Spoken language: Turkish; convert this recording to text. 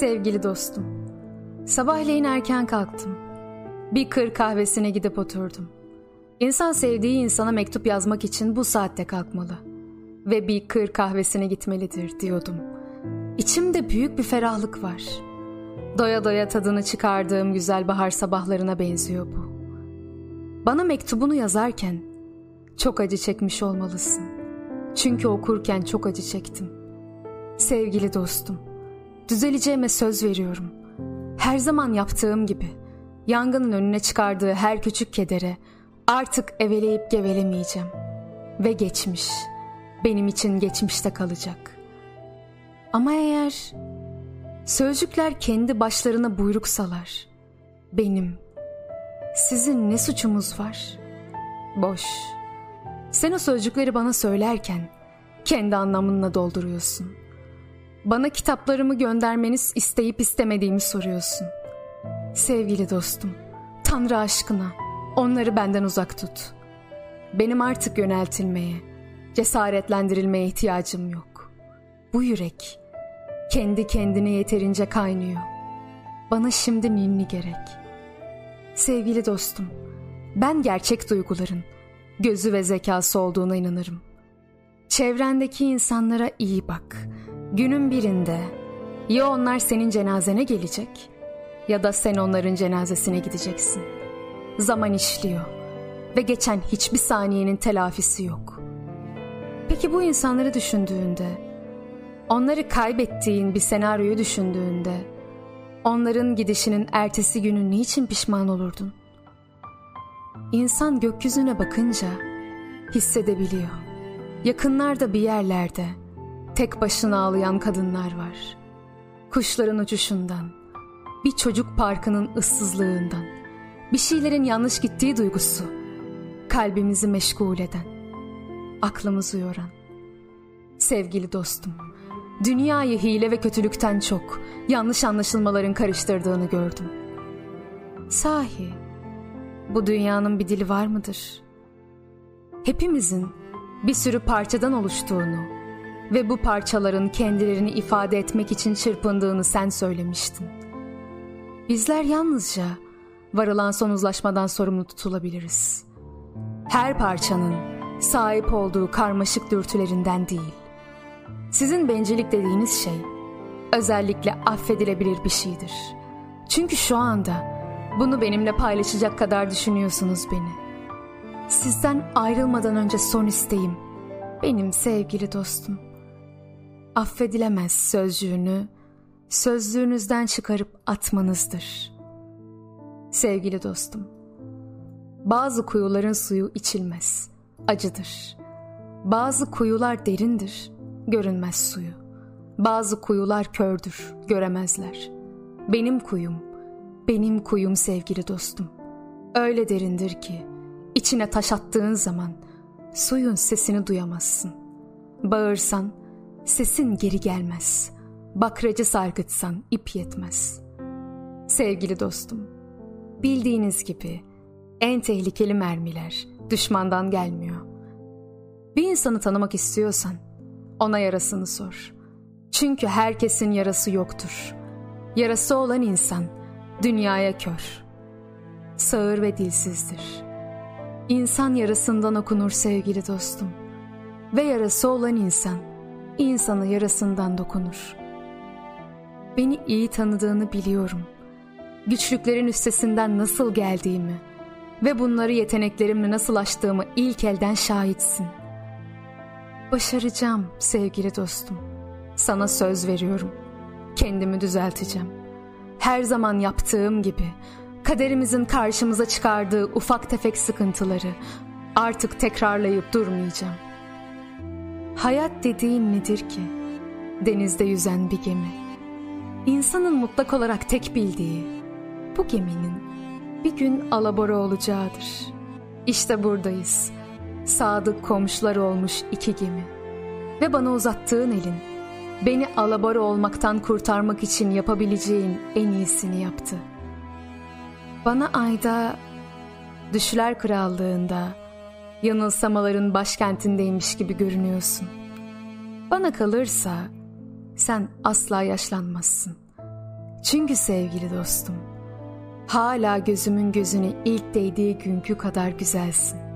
Sevgili dostum, sabahleyin erken kalktım. Bir kır kahvesine gidip oturdum. İnsan sevdiği insana mektup yazmak için bu saatte kalkmalı. Ve bir kır kahvesine gitmelidir diyordum. İçimde büyük bir ferahlık var. Doya doya tadını çıkardığım güzel bahar sabahlarına benziyor bu. Bana mektubunu yazarken çok acı çekmiş olmalısın. Çünkü okurken çok acı çektim. Sevgili dostum, düzeleceğime söz veriyorum. Her zaman yaptığım gibi yangının önüne çıkardığı her küçük kedere artık eveleyip gevelemeyeceğim. Ve geçmiş, benim için geçmişte kalacak. Ama eğer sözcükler kendi başlarına buyruk salar, benim, sizin ne suçumuz var? Boş. Sen o sözcükleri bana söylerken kendi anlamınla dolduruyorsun. Bana kitaplarımı göndermeniz isteyip istemediğimi soruyorsun. Sevgili dostum, Tanrı aşkına onları benden uzak tut. Benim artık yöneltilmeye, cesaretlendirilmeye ihtiyacım yok. Bu yürek kendi kendine yeterince kaynıyor. Bana şimdi ninni gerek. Sevgili dostum, ben gerçek duyguların gözü ve zekası olduğuna inanırım. Çevrendeki insanlara iyi bak. Günün birinde ya onlar senin cenazene gelecek ya da sen onların cenazesine gideceksin. Zaman işliyor ve geçen hiçbir saniyenin telafisi yok. Peki bu insanları düşündüğünde, onları kaybettiğin bir senaryoyu düşündüğünde, onların gidişinin ertesi günü niçin pişman olurdun? İnsan gökyüzüne bakınca hissedebiliyor. Yakınlarda bir yerlerde tek başına ağlayan kadınlar var. Kuşların uçuşundan, bir çocuk parkının ıssızlığından, bir şeylerin yanlış gittiği duygusu, kalbimizi meşgul eden, aklımızı yoran. Sevgili dostum, dünyayı hile ve kötülükten çok yanlış anlaşılmaların karıştırdığını gördüm. Sahi, bu dünyanın bir dili var mıdır? Hepimizin bir sürü parçadan oluştuğunu ve bu parçaların kendilerini ifade etmek için çırpındığını sen söylemiştin. Bizler yalnızca varılan son uzlaşmadan sorumlu tutulabiliriz. Her parçanın sahip olduğu karmaşık dürtülerinden değil. Sizin bencillik dediğiniz şey özellikle affedilebilir bir şeydir. Çünkü şu anda bunu benimle paylaşacak kadar düşünüyorsunuz beni. Sizden ayrılmadan önce son isteğim benim sevgili dostum. Affedilemez sözcüğünü sözlüğünüzden çıkarıp atmanızdır. Sevgili dostum, bazı kuyuların suyu içilmez, acıdır. Bazı kuyular derindir, görünmez suyu. Bazı kuyular kördür, göremezler. Benim kuyum, benim kuyum sevgili dostum. Öyle derindir ki içine taş attığın zaman suyun sesini duyamazsın. Bağırsan sesin geri gelmez. Bakracı sargıtsan ip yetmez. Sevgili dostum, bildiğiniz gibi en tehlikeli mermiler düşmandan gelmiyor. Bir insanı tanımak istiyorsan ona yarasını sor. Çünkü herkesin yarası yoktur. Yarası olan insan dünyaya kör. Sağır ve dilsizdir. İnsan yarasından okunur sevgili dostum. Ve yarası olan insan, insanı yarasından dokunur. Beni iyi tanıdığını biliyorum. Güçlüklerin üstesinden nasıl geldiğimi ve bunları yeteneklerimle nasıl aştığımı ilk elden şahitsin. Başaracağım sevgili dostum. Sana söz veriyorum. Kendimi düzelteceğim her zaman yaptığım gibi kaderimizin karşımıza çıkardığı ufak tefek sıkıntıları artık tekrarlayıp durmayacağım. Hayat dediğin nedir ki? Denizde yüzen bir gemi. İnsanın mutlak olarak tek bildiği bu geminin bir gün alabora olacağıdır. İşte buradayız. Sadık komşular olmuş iki gemi. Ve bana uzattığın elin Beni alabora olmaktan kurtarmak için yapabileceğin en iyisini yaptı. Bana ayda Düşler Krallığında yanılsamaların başkentindeymiş gibi görünüyorsun. Bana kalırsa sen asla yaşlanmazsın Çünkü sevgili dostum, hala gözümün gözüne ilk değdiği günkü kadar güzelsin.